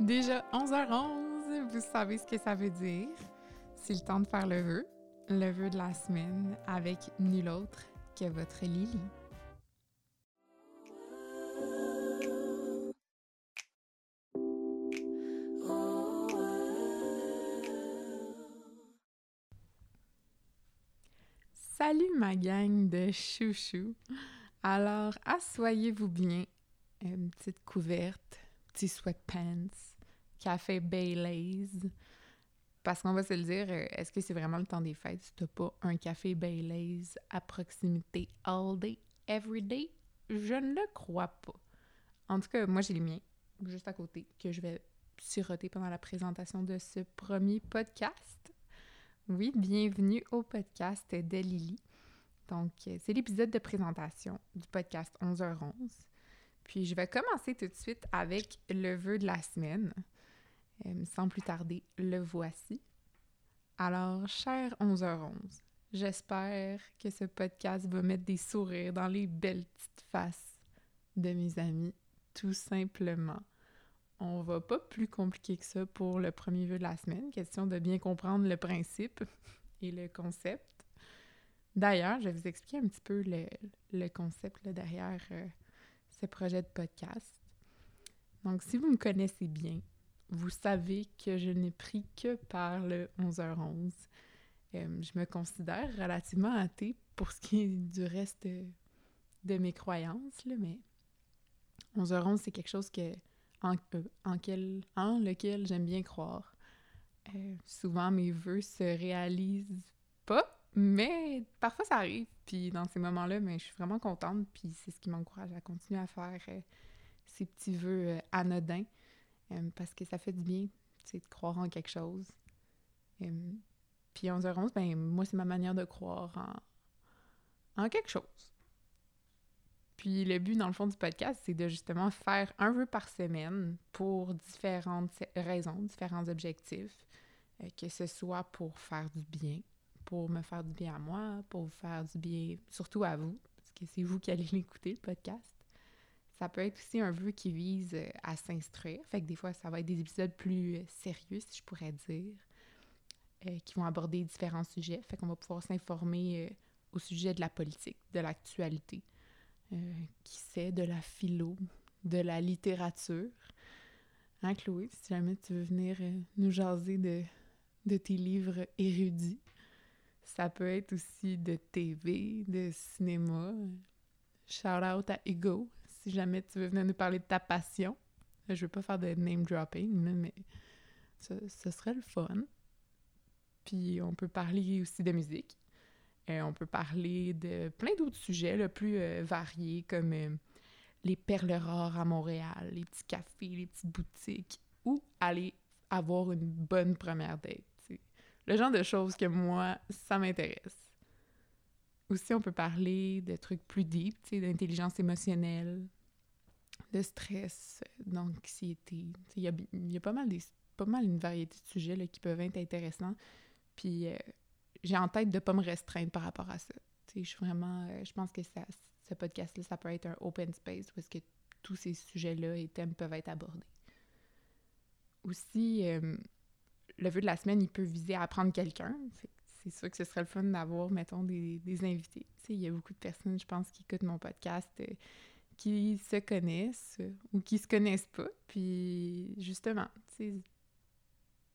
Déjà 11h11, vous savez ce que ça veut dire. C'est le temps de faire le vœu, le vœu de la semaine avec nul autre que votre Lily. Salut ma gang de chouchou. Alors, assoyez-vous bien. Une petite couverte, petit sweatpants, café Baileys. Parce qu'on va se le dire, euh, est-ce que c'est vraiment le temps des fêtes si t'as pas un café Baileys à proximité all day, every day? Je ne le crois pas. En tout cas, moi j'ai les miens, juste à côté, que je vais siroter pendant la présentation de ce premier podcast. Oui, bienvenue au podcast de Lily. Donc, euh, c'est l'épisode de présentation du podcast 11h11. Puis, je vais commencer tout de suite avec le vœu de la semaine. Euh, sans plus tarder, le voici. Alors, cher 11h11, j'espère que ce podcast va mettre des sourires dans les belles petites faces de mes amis, tout simplement. On va pas plus compliqué que ça pour le premier vœu de la semaine. Question de bien comprendre le principe et le concept. D'ailleurs, je vais vous expliquer un petit peu le, concept derrière euh, ce projet de podcast. Donc, si vous me connaissez bien, vous savez que je n'ai pris que par le 11h11. Euh, je me considère relativement athée pour ce qui est du reste de mes croyances, là, mais 11h11, c'est quelque chose que en, euh, en, quel, en lequel j'aime bien croire. Euh, souvent, mes vœux se réalisent pas, mais parfois ça arrive. Puis dans ces moments-là, mais je suis vraiment contente. Puis c'est ce qui m'encourage à continuer à faire euh, ces petits vœux anodins. parce que ça fait du bien, de croire en quelque chose. puis 11h11, ben moi, c'est ma manière de croire en, en quelque chose. Puis le but, dans le fond, du podcast, c'est de justement faire un vœu par semaine pour différentes raisons, différents objectifs, euh, que ce soit pour faire du bien, pour me faire du bien à moi, pour vous faire du bien surtout à vous, parce que c'est vous qui allez l'écouter, le podcast. Ça peut être aussi un vœu qui vise euh, à s'instruire, fait que des fois, ça va être des épisodes plus euh, sérieux, si je pourrais dire, qui vont aborder différents sujets, fait qu'on va pouvoir s'informer au sujet de la politique, de l'actualité qui sait de la philo, de la littérature. Hein, Chloé, si jamais tu veux venir euh, nous jaser de, de tes livres érudits. Ça peut être aussi de TV, de cinéma. Shout out à Hugo, si jamais tu veux venir nous parler de ta passion. Je veux pas faire de name dropping, mais ce serait le fun. Puis on peut parler aussi de musique. Euh, on peut parler de plein d'autres sujets le plus euh, variés, comme euh, les perles rares à Montréal, les petits cafés, les petites boutiques, ou aller avoir une bonne première date. Le genre de choses que moi, ça m'intéresse. Aussi, on peut parler de trucs plus deep, d'intelligence émotionnelle, de stress, d'anxiété. Il y a, y a, pas mal des, pas mal une variété de sujets là, qui peuvent être intéressants. Puis j'ai en tête de ne pas me restreindre par rapport à ça. je suis vraiment. Euh, je pense que ça, ce podcast-là, ça peut être un open space où est-ce que tous ces sujets-là et thèmes peuvent être abordés. Aussi, euh, le vœu de la semaine, il peut viser à apprendre quelqu'un. C'est sûr que ce serait le fun d'avoir, mettons, des, des invités. Il y a beaucoup de personnes, je pense, qui écoutent mon podcast, euh, qui se connaissent ou qui se connaissent pas. Puis, justement,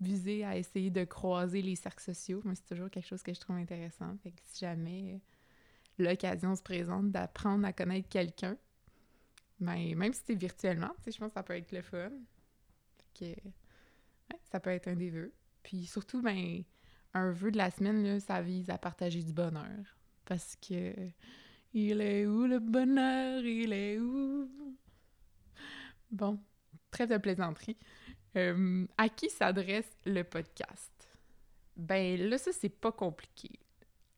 viser à essayer de croiser les cercles sociaux. Moi, c'est toujours quelque chose que je trouve intéressant. Si jamais euh, l'occasion se présente d'apprendre à connaître quelqu'un, ben, même si c'est virtuellement, je pense que ça peut être le fun. Que, ça peut être un des vœux. Puis surtout, ben, un vœu de la semaine, là, ça vise à partager du bonheur. Parce que il est où le bonheur? Il est où? Bon, trêve de plaisanterie. Euh, à qui s'adresse le podcast? Ben là, ça, c'est pas compliqué.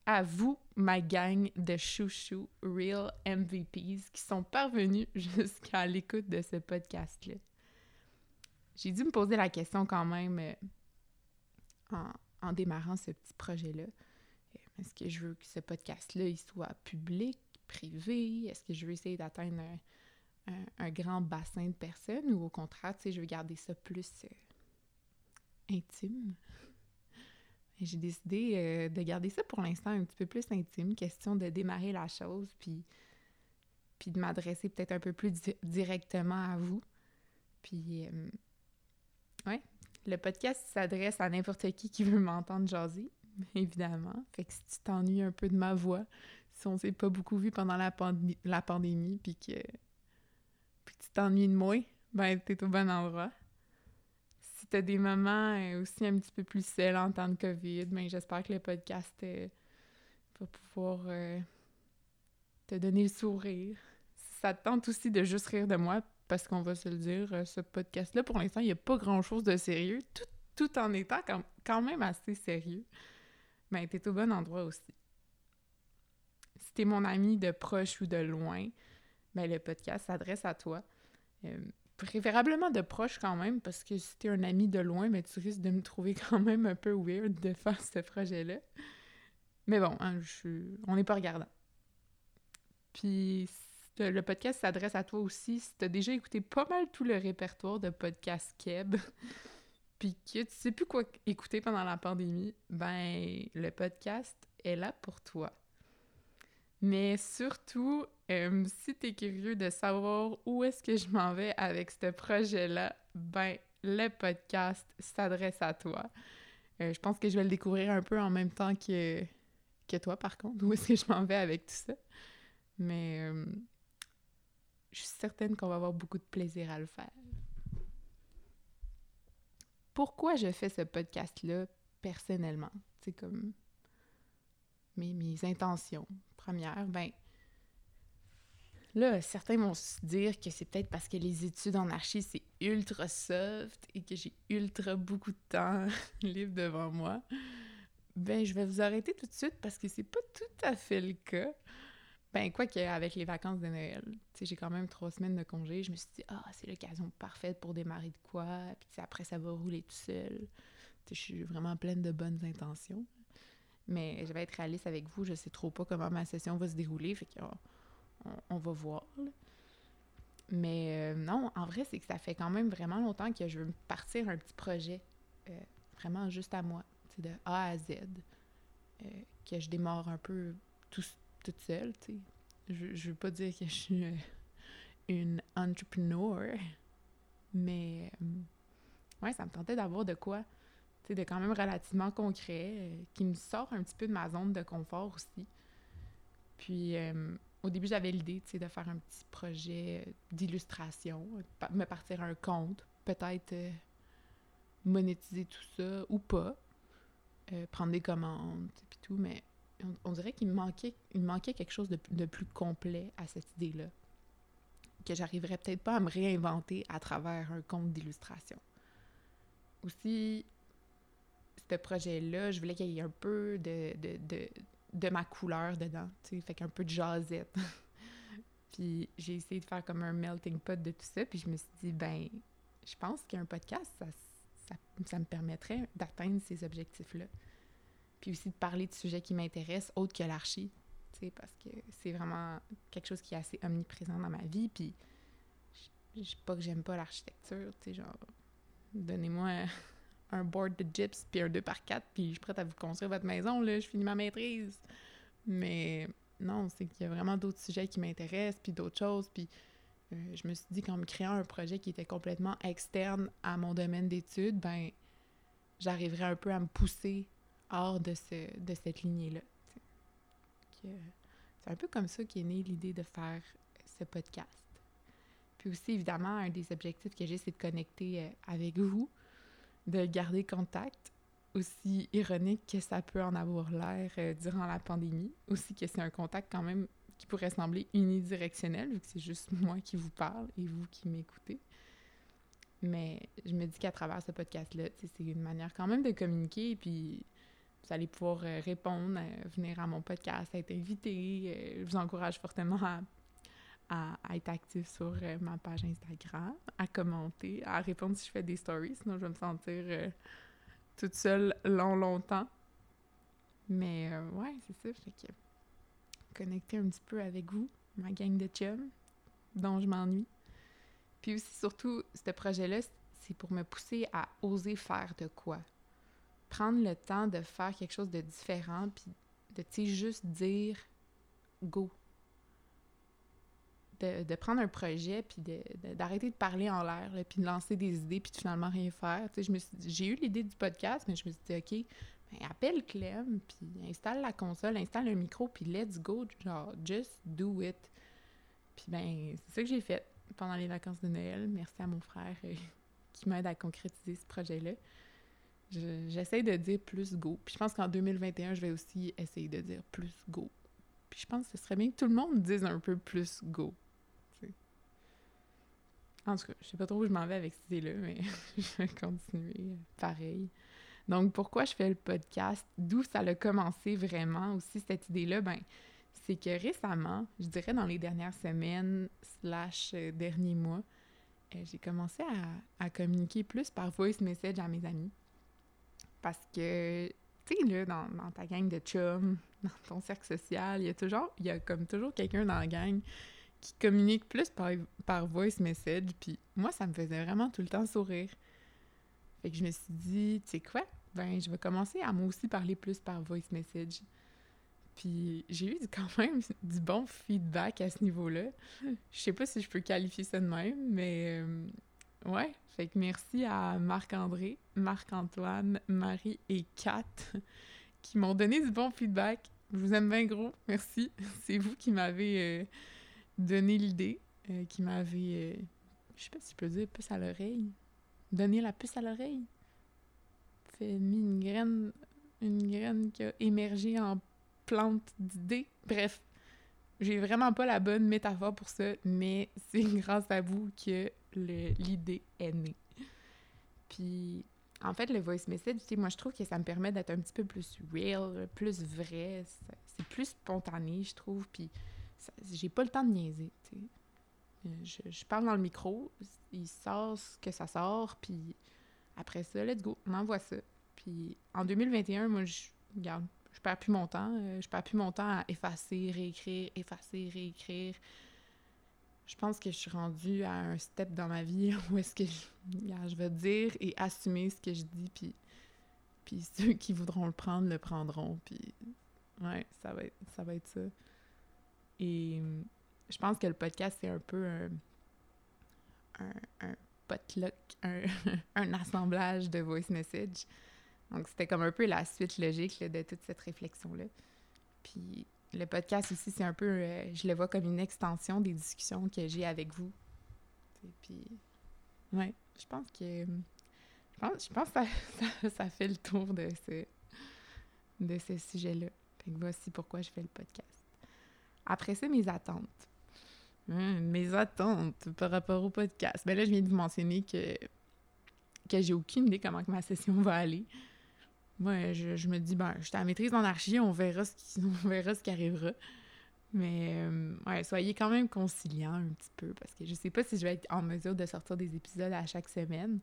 À vous, ma gang de chouchous Real MVPs qui sont parvenus jusqu'à l'écoute de ce podcast-là. J'ai dû me poser la question quand même euh, en, démarrant ce petit projet-là. Est-ce que je veux que ce podcast-là, soit public, privé? Est-ce que je veux essayer d'atteindre un, grand bassin de personnes ou au contraire, tu sais, je veux garder ça plus euh, intime? J'ai décidé euh, de garder ça pour l'instant un petit peu plus intime, question de démarrer la chose, puis, de m'adresser peut-être un peu plus directement à vous. Puis, euh, ouais, le podcast s'adresse à n'importe qui qui veut m'entendre jaser, évidemment. Fait que si tu t'ennuies un peu de ma voix, si on s'est pas beaucoup vu pendant la, la pandémie, puis que puis tu t'ennuies de moi, ben t'es au bon endroit. Si t'as des moments euh, aussi un petit peu plus seuls en temps de COVID, ben j'espère que le podcast euh, va pouvoir euh, te donner le sourire. Si ça te tente aussi de juste rire de moi, parce qu'on va se le dire, ce podcast-là, pour l'instant, il n'y a pas grand-chose de sérieux, tout, en étant quand, même assez sérieux. Mais ben, t'es au bon endroit aussi. Si t'es mon ami de proche ou de loin, ben le podcast s'adresse à toi. Euh, préférablement de proche quand même, parce que si t'es un ami de loin, ben, tu risques de me trouver quand même un peu weird de faire ce projet-là. Mais bon, hein, je, on n'est pas regardant. Puis le podcast s'adresse à toi aussi si tu as déjà écouté pas mal tout le répertoire de podcasts Keb, puis que tu sais plus quoi écouter pendant la pandémie, ben le podcast est là pour toi. Mais surtout, euh, si tu es curieux de savoir où est-ce que je m'en vais avec ce projet-là, ben le podcast s'adresse à toi. Euh, je pense que je vais le découvrir un peu en même temps que, que toi, par contre, où est-ce que je m'en vais avec tout ça. Mais euh, je suis certaine qu'on va avoir beaucoup de plaisir à le faire. Pourquoi je fais ce podcast-là personnellement? C'est comme mes, mes intentions Ben, là, certains vont se dire que c'est peut-être parce que les études en archi, c'est ultra soft et que j'ai ultra beaucoup de temps libre devant moi. Ben, je vais vous arrêter tout de suite parce que c'est pas tout à fait le cas. Ben, quoi qu'avec les vacances de Noël, j'ai quand même trois semaines de congé, je me suis dit, ah, c'est l'occasion parfaite pour démarrer de quoi, puis après, ça va rouler tout seul. Je suis vraiment pleine de bonnes intentions. Mais je vais être réaliste avec vous, je sais trop pas comment ma session va se dérouler, fait qu'on on, va voir. Mais euh, non, en vrai, c'est que ça fait quand même vraiment longtemps que je veux partir un petit projet, euh, vraiment juste à moi, de A à Z, euh, que je démarre un peu tout, toute seule. Je, je veux pas dire que je suis une entrepreneur, mais ouais, ça me tentait d'avoir de quoi, de quand même relativement concret, euh, qui me sort un petit peu de ma zone de confort aussi. Puis au début, j'avais l'idée, de faire un petit projet d'illustration, me partir un compte, peut-être monétiser tout ça ou pas, prendre des commandes, puis tout, mais on, dirait qu'il me manquait, manquait quelque chose de, plus complet à cette idée-là. Que j'arriverais peut-être pas à me réinventer à travers un compte d'illustration. Aussi, projet-là, je voulais qu'il y ait un peu de, de, ma couleur dedans, tu sais, fait qu'un peu de jasette. puis j'ai essayé de faire comme un melting pot de tout ça, puis je me suis dit, ben, je pense qu'un podcast, ça, ça me permettrait d'atteindre ces objectifs-là puis aussi de parler de sujets qui m'intéressent autres que l'archi, tu sais, parce que c'est vraiment quelque chose qui est assez omniprésent dans ma vie, puis je sais pas que j'aime pas l'architecture, tu sais, genre, donnez-moi un board de gyps puis un 2 par 4 puis je suis prête à vous construire votre maison, là, je finis ma maîtrise. Mais non, c'est qu'il y a vraiment d'autres sujets qui m'intéressent, puis d'autres choses, puis euh, je me suis dit qu'en me créant un projet qui était complètement externe à mon domaine d'études, ben j'arriverais un peu à me pousser hors de, ce, de cette lignée-là. C'est un peu comme ça qu'est née l'idée de faire ce podcast. Puis aussi, évidemment, un des objectifs que j'ai, c'est de connecter euh, avec vous, de garder contact, aussi ironique que ça peut en avoir l'air euh, durant la pandémie, aussi que c'est un contact quand même qui pourrait sembler unidirectionnel, vu que c'est juste moi qui vous parle et vous qui m'écoutez. Mais je me dis qu'à travers ce podcast-là, c'est une manière quand même de communiquer, puis vous allez pouvoir euh, répondre, euh, venir à mon podcast, être invité. Je vous encourage fortement à, être actif sur ma page Instagram, à commenter, à répondre si je fais des stories, sinon je vais me sentir toute seule long, longtemps. Mais euh, ouais, c'est ça. Fait que connecter un petit peu avec vous, ma gang de chums, dont je m'ennuie. Puis aussi, surtout, ce projet-là, c'est pour me pousser à oser faire de quoi. Prendre le temps de faire quelque chose de différent, puis de, tu sais, juste dire go. De, prendre un projet, puis d'arrêter de, parler en l'air, puis de lancer des idées, puis de finalement rien faire. J'ai eu l'idée du podcast, mais je me suis dit, OK, ben, appelle Clem, puis installe la console, installe le micro, puis let's go, genre, just do it. Puis ben, c'est ça que j'ai fait pendant les vacances de Noël. Merci à mon frère euh, qui m'aide à concrétiser ce projet-là. J'essaie de dire plus go. Puis je pense qu'en 2021, je vais aussi essayer de dire plus go. Puis je pense que ce serait bien que tout le monde dise un peu plus go. En tout cas, je sais pas trop où je m'en vais avec cette idée-là, mais je vais continuer pareil. Donc, pourquoi je fais le podcast? D'où ça a commencé vraiment aussi, cette idée-là? Ben, c'est que récemment, je dirais dans les dernières semaines slash euh, derniers mois, euh, j'ai commencé à, communiquer plus par voice message à mes amis. Parce que, tu sais, là, dans, ta gang de chums, dans ton cercle social, il y a toujours, il y a comme toujours quelqu'un dans la gang qui communique plus par, par voice message. Puis moi, ça me faisait vraiment tout le temps sourire. Fait que je me suis dit, tu sais quoi? Ben, je vais commencer à moi aussi parler plus par voice message. Puis j'ai eu quand même du bon feedback à ce niveau-là. Je sais pas si je peux qualifier ça de même, mais euh, ouais. Fait que merci à Marc-André, Marc-Antoine, Marie et Kat qui m'ont donné du bon feedback. Je vous aime bien gros. Merci. C'est vous qui m'avez euh, donné l'idée, euh, qui m'avez, je sais pas si je peux dire puce à l'oreille. Donner la puce à l'oreille. Fait mis une graine, une graine qui a émergé en plante d'idées. Bref, j'ai vraiment pas la bonne métaphore pour ça, mais c'est grâce à vous que l'idée est née. Puis, en fait, le voice message, moi, je trouve que ça me permet d'être un petit peu plus real, plus vrai. C'est plus spontané, je trouve. Puis, j'ai pas le temps de niaiser, Je, je, parle dans le micro, il sort ce que ça sort, puis après ça, let's go, on envoie ça. Puis en 2021, moi, je, regarde, je perds plus mon temps. Euh, je perds plus mon temps à effacer, réécrire, effacer, réécrire. Je pense que je suis rendue à un step dans ma vie où est-ce que je, vais dire et assumer ce que je dis, puis, puis ceux qui voudront le prendre le prendront, puis ouais, ça va être ça. Va être ça. Et je pense que le podcast, c'est un peu un, un, un potluck, un, un assemblage de voice message. Donc, c'était comme un peu la suite logique de toute cette réflexion-là. Puis, le podcast aussi, c'est un peu, euh, je le vois comme une extension des discussions que j'ai avec vous. puis, ouais, je pense que, je pense, je pense que ça, ça, fait le tour de ce, de ce sujet-là. Fait que voici pourquoi je fais le podcast. Après ça, mes attentes. Hum, mes attentes par rapport au podcast. Ben là, je viens de vous mentionner que, que j'ai aucune idée comment que ma session va aller. Moi, je, me dis, ben, je suis à maîtrise en archi, on verra ce qui, on verra ce qui arrivera. Mais, euh, ouais, soyez quand même conciliants un petit peu, parce que je sais pas si je vais être en mesure de sortir des épisodes à chaque semaine,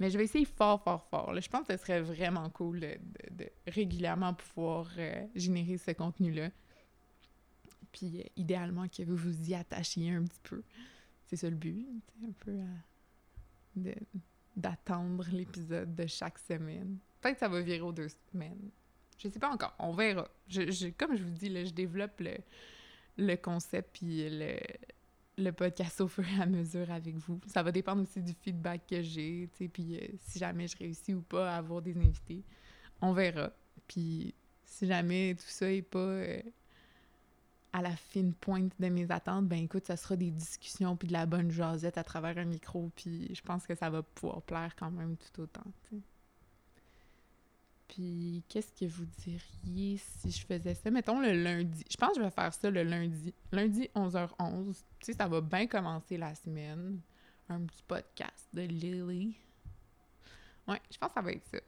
mais je vais essayer fort, fort, fort. Je pense que ce serait vraiment cool de, régulièrement pouvoir euh, générer ce contenu-là. Puis, euh, idéalement, que vous vous y attachiez un petit peu. C'est ça le but, un peu d'attendre l'épisode de chaque semaine. Peut-être que ça va virer aux deux semaines. Je sais pas encore. On verra. Je, comme je vous dis, là, je développe le, le concept puis le, le podcast au fur et à mesure avec vous. Ça va dépendre aussi du feedback que j'ai, tu puis euh, si jamais je réussis ou pas à avoir des invités. On verra. Puis si jamais tout ça est pas euh, à la fine pointe de mes attentes, ben écoute, ça sera des discussions puis de la bonne jasette à travers un micro, puis je pense que ça va pouvoir plaire quand même tout autant, puis, qu'est-ce que vous diriez si je faisais ça? Mettons le lundi. Je pense que je vais faire ça le lundi. Lundi, 11h11. Tu sais, ça va bien commencer la semaine. Un petit podcast de Lily. Ouais, je pense que ça va être ça.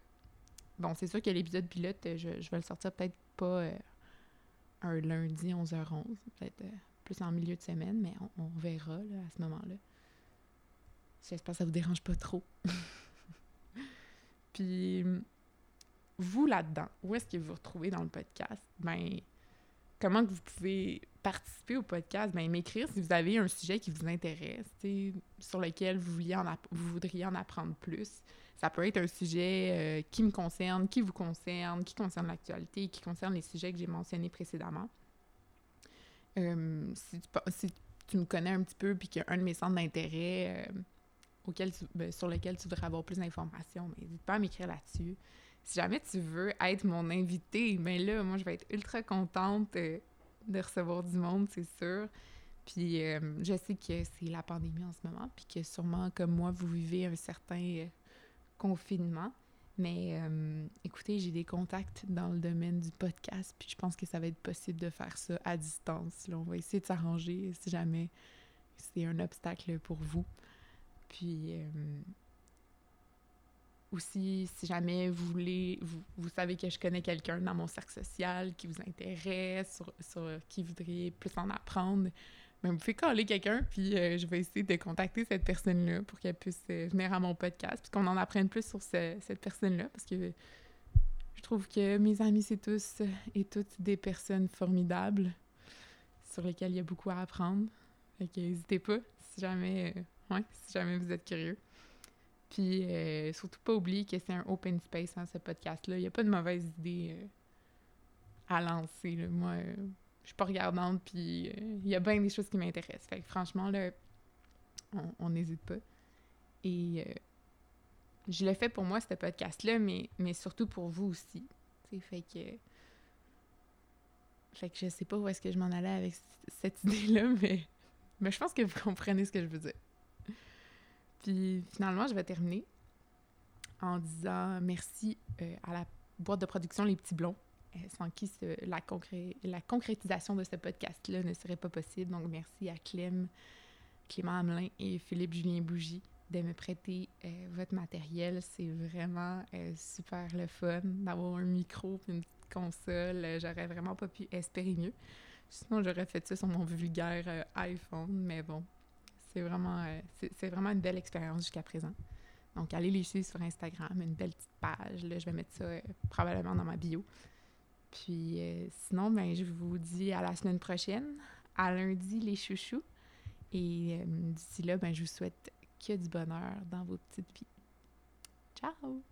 Bon, c'est sûr que l'épisode pilote, je, vais le sortir peut-être pas euh, un lundi 11h11. Peut-être euh, plus en milieu de semaine, mais on, verra là, à ce moment-là. J'espère que ça vous dérange pas trop. Puis vous là-dedans, où est-ce que vous vous retrouvez dans le podcast? Ben, comment que vous pouvez participer au podcast? Ben, m'écrire si vous avez un sujet qui vous intéresse, sur lequel vous, vouliez en vous voudriez en apprendre plus. Ça peut être un sujet euh, qui me concerne, qui vous concerne, qui concerne l'actualité, qui concerne les sujets que j'ai mentionnés précédemment. Euh, si, tu, me connais un petit peu puis qu'il y a un de mes centres d'intérêt euh, ben, sur lequel tu voudrais avoir plus d'informations, ben, n'hésite pas à m'écrire là-dessus. Si jamais tu veux être mon invité, ben là, moi, je vais être ultra contente de recevoir du monde, c'est sûr. Puis je sais que c'est la pandémie en ce moment, puis que sûrement, comme moi, vous vivez un certain confinement. Mais euh, écoutez, j'ai des contacts dans le domaine du podcast, puis je pense que ça va être possible de faire ça à distance. On va essayer de s'arranger si jamais c'est un obstacle pour vous. Puis euh, aussi, si jamais vous voulez, vous, vous savez que je connais quelqu'un dans mon cercle social qui vous intéresse, sur, sur qui voudriez plus en apprendre, mais vous pouvez caller quelqu'un, puis euh, je vais essayer de contacter cette personne-là pour qu'elle puisse euh, venir à mon podcast, puis qu'on en apprenne plus sur cette personne-là, parce que je trouve que mes amis, c'est tous et toutes des personnes formidables sur lesquelles il y a beaucoup à apprendre. Fait que n'hésitez pas si jamais, euh, ouais, si jamais vous êtes curieux. Puis surtout pas oublier que c'est un open space, hein, ce podcast-là. Il n'y a pas de mauvaise idée à lancer. Moi, suis pas regardante, puis euh, il y a bien des choses qui m'intéressent. Fait que franchement, là, on n'hésite pas. Et euh, je l'ai fait pour moi, ce podcast-là, mais, mais surtout pour vous aussi. fait que. Fait que je sais pas où est-ce que je m'en allais avec cette idée-là, mais, mais je pense que vous comprenez ce que je veux dire. Puis finalement, je vais terminer en disant merci euh, à la boîte de production Les Petits Blonds sans qui la, concrétisation de ce podcast-là ne serait pas possible. Donc, merci à Clem, Clément Hamelin et Philippe Julien Bougie de me prêter euh, votre matériel. C'est vraiment euh, super le fun d'avoir un micro une petite console. J'aurais vraiment pas pu espérer mieux. Sinon, j'aurais fait ça sur mon vulgaire iPhone, mais bon, c'est vraiment, c'est vraiment une belle expérience jusqu'à présent. Donc, allez les suivre sur Instagram, une belle petite page. Je vais mettre ça probablement dans ma bio. Puis euh, sinon, ben, je vous dis à la semaine prochaine, à lundi les chouchous. Et euh, d'ici là, ben, je vous souhaite que du bonheur dans votre petite vie. Ciao!